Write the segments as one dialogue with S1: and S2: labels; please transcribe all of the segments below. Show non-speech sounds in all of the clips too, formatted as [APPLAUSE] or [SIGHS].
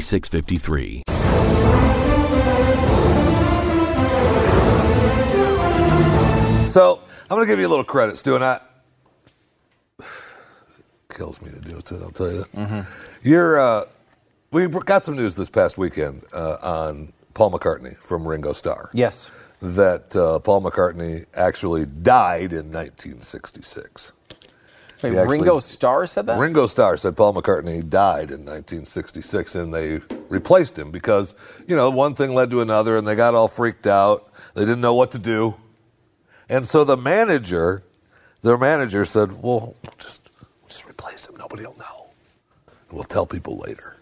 S1: 4653.
S2: So I'm going to give you a little credit, Stu, and I [SIGHS] kills me to do it. I'll tell you. Mm-hmm. You're. Uh, we got some news this past weekend uh, on Paul McCartney from Ringo Starr.
S3: Yes.
S2: That uh, Paul McCartney actually died in 1966.
S3: Wait, actually, Ringo Starr said that?
S2: Ringo Starr said Paul McCartney died in 1966 and they replaced him because, you know, one thing led to another and they got all freaked out. They didn't know what to do. And so the manager, their manager said, well, just, just replace him. Nobody will know. And we'll tell people later.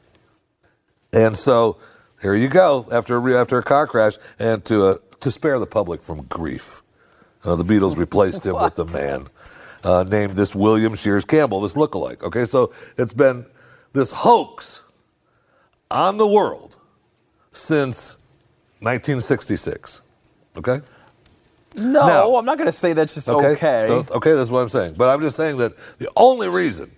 S2: And so here you go after, after a car crash and to, uh, to spare the public from grief. Uh, the Beatles replaced him with the man uh, named this William Shears Campbell, this lookalike. Okay, so it's been this hoax on the world since 1966. Okay?
S3: No, now, I'm not going to say that's just okay. Okay.
S2: So, okay, that's what I'm saying. But I'm just saying that the only reason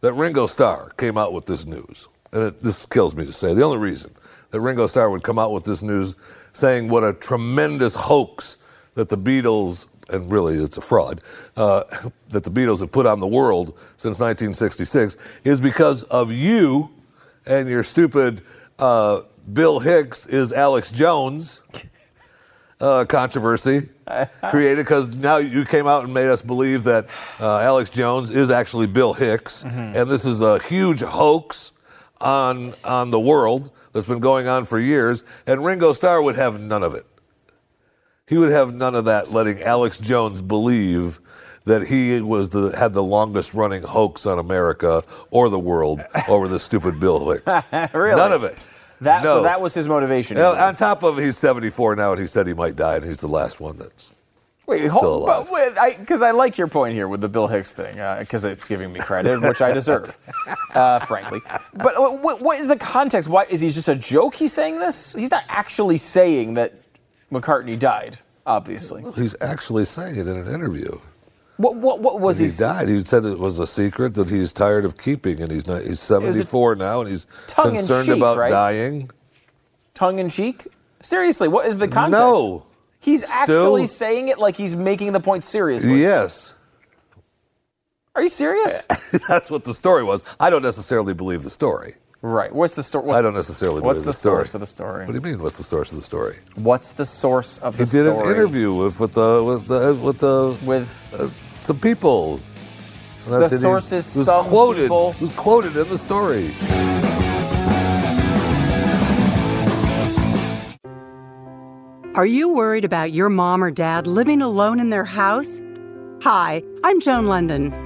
S2: that Ringo Starr came out with this news, and it, this kills me to say, the only reason that Ringo Starr would come out with this news saying what a tremendous hoax that the Beatles and really it's a fraud, uh, that the Beatles have put on the world since 1966 is because of you and your stupid uh, Bill Hicks is Alex Jones uh, controversy [LAUGHS] created because now you came out and made us believe that uh, Alex Jones is actually Bill Hicks, mm-hmm. and this is a huge hoax on on the world that's been going on for years, and Ringo Starr would have none of it. He would have none of that letting Alex Jones believe that he was the had the longest running hoax on America or the world [LAUGHS] over the stupid Bill Hicks. [LAUGHS]
S3: really?
S2: None of it.
S3: That no. so that was his motivation.
S2: Now, on top of he's 74 now and he said he might die and he's the last one that's Wait, still hold,
S3: alive. Because I, I, like your point here with the Bill Hicks thing, because uh, it's giving me credit, which I deserve, [LAUGHS] uh, frankly. But what, what is the context? Why is he just a joke? He's saying this. He's not actually saying that McCartney died, obviously.
S2: Well, he's actually saying it in an interview.
S3: What, what, what was
S2: he? He died. He said it was a secret that he's tired of keeping, and he's not, he's 74 now, and he's concerned cheek, about
S3: right?
S2: dying.
S3: Tongue in cheek? Seriously, what is the context?
S2: No.
S3: He's actually saying it like he's making the point seriously.
S2: Yes.
S3: Are you serious? [LAUGHS]
S2: That's what the story was. I don't necessarily believe the story.
S3: Right. What's the story?
S2: I don't necessarily.
S3: What's the,
S2: the
S3: source of the story?
S2: What do you mean? What's the source of the story?
S3: What's the source of the
S2: story?
S3: He
S2: did an interview with with the with the with the
S3: with
S2: uh, some people.
S3: the source is
S2: was
S3: some
S2: quoted.
S3: People.
S2: Was quoted in the story.
S4: Are you worried about your mom or dad living alone in their house? Hi, I'm Joan Lunden.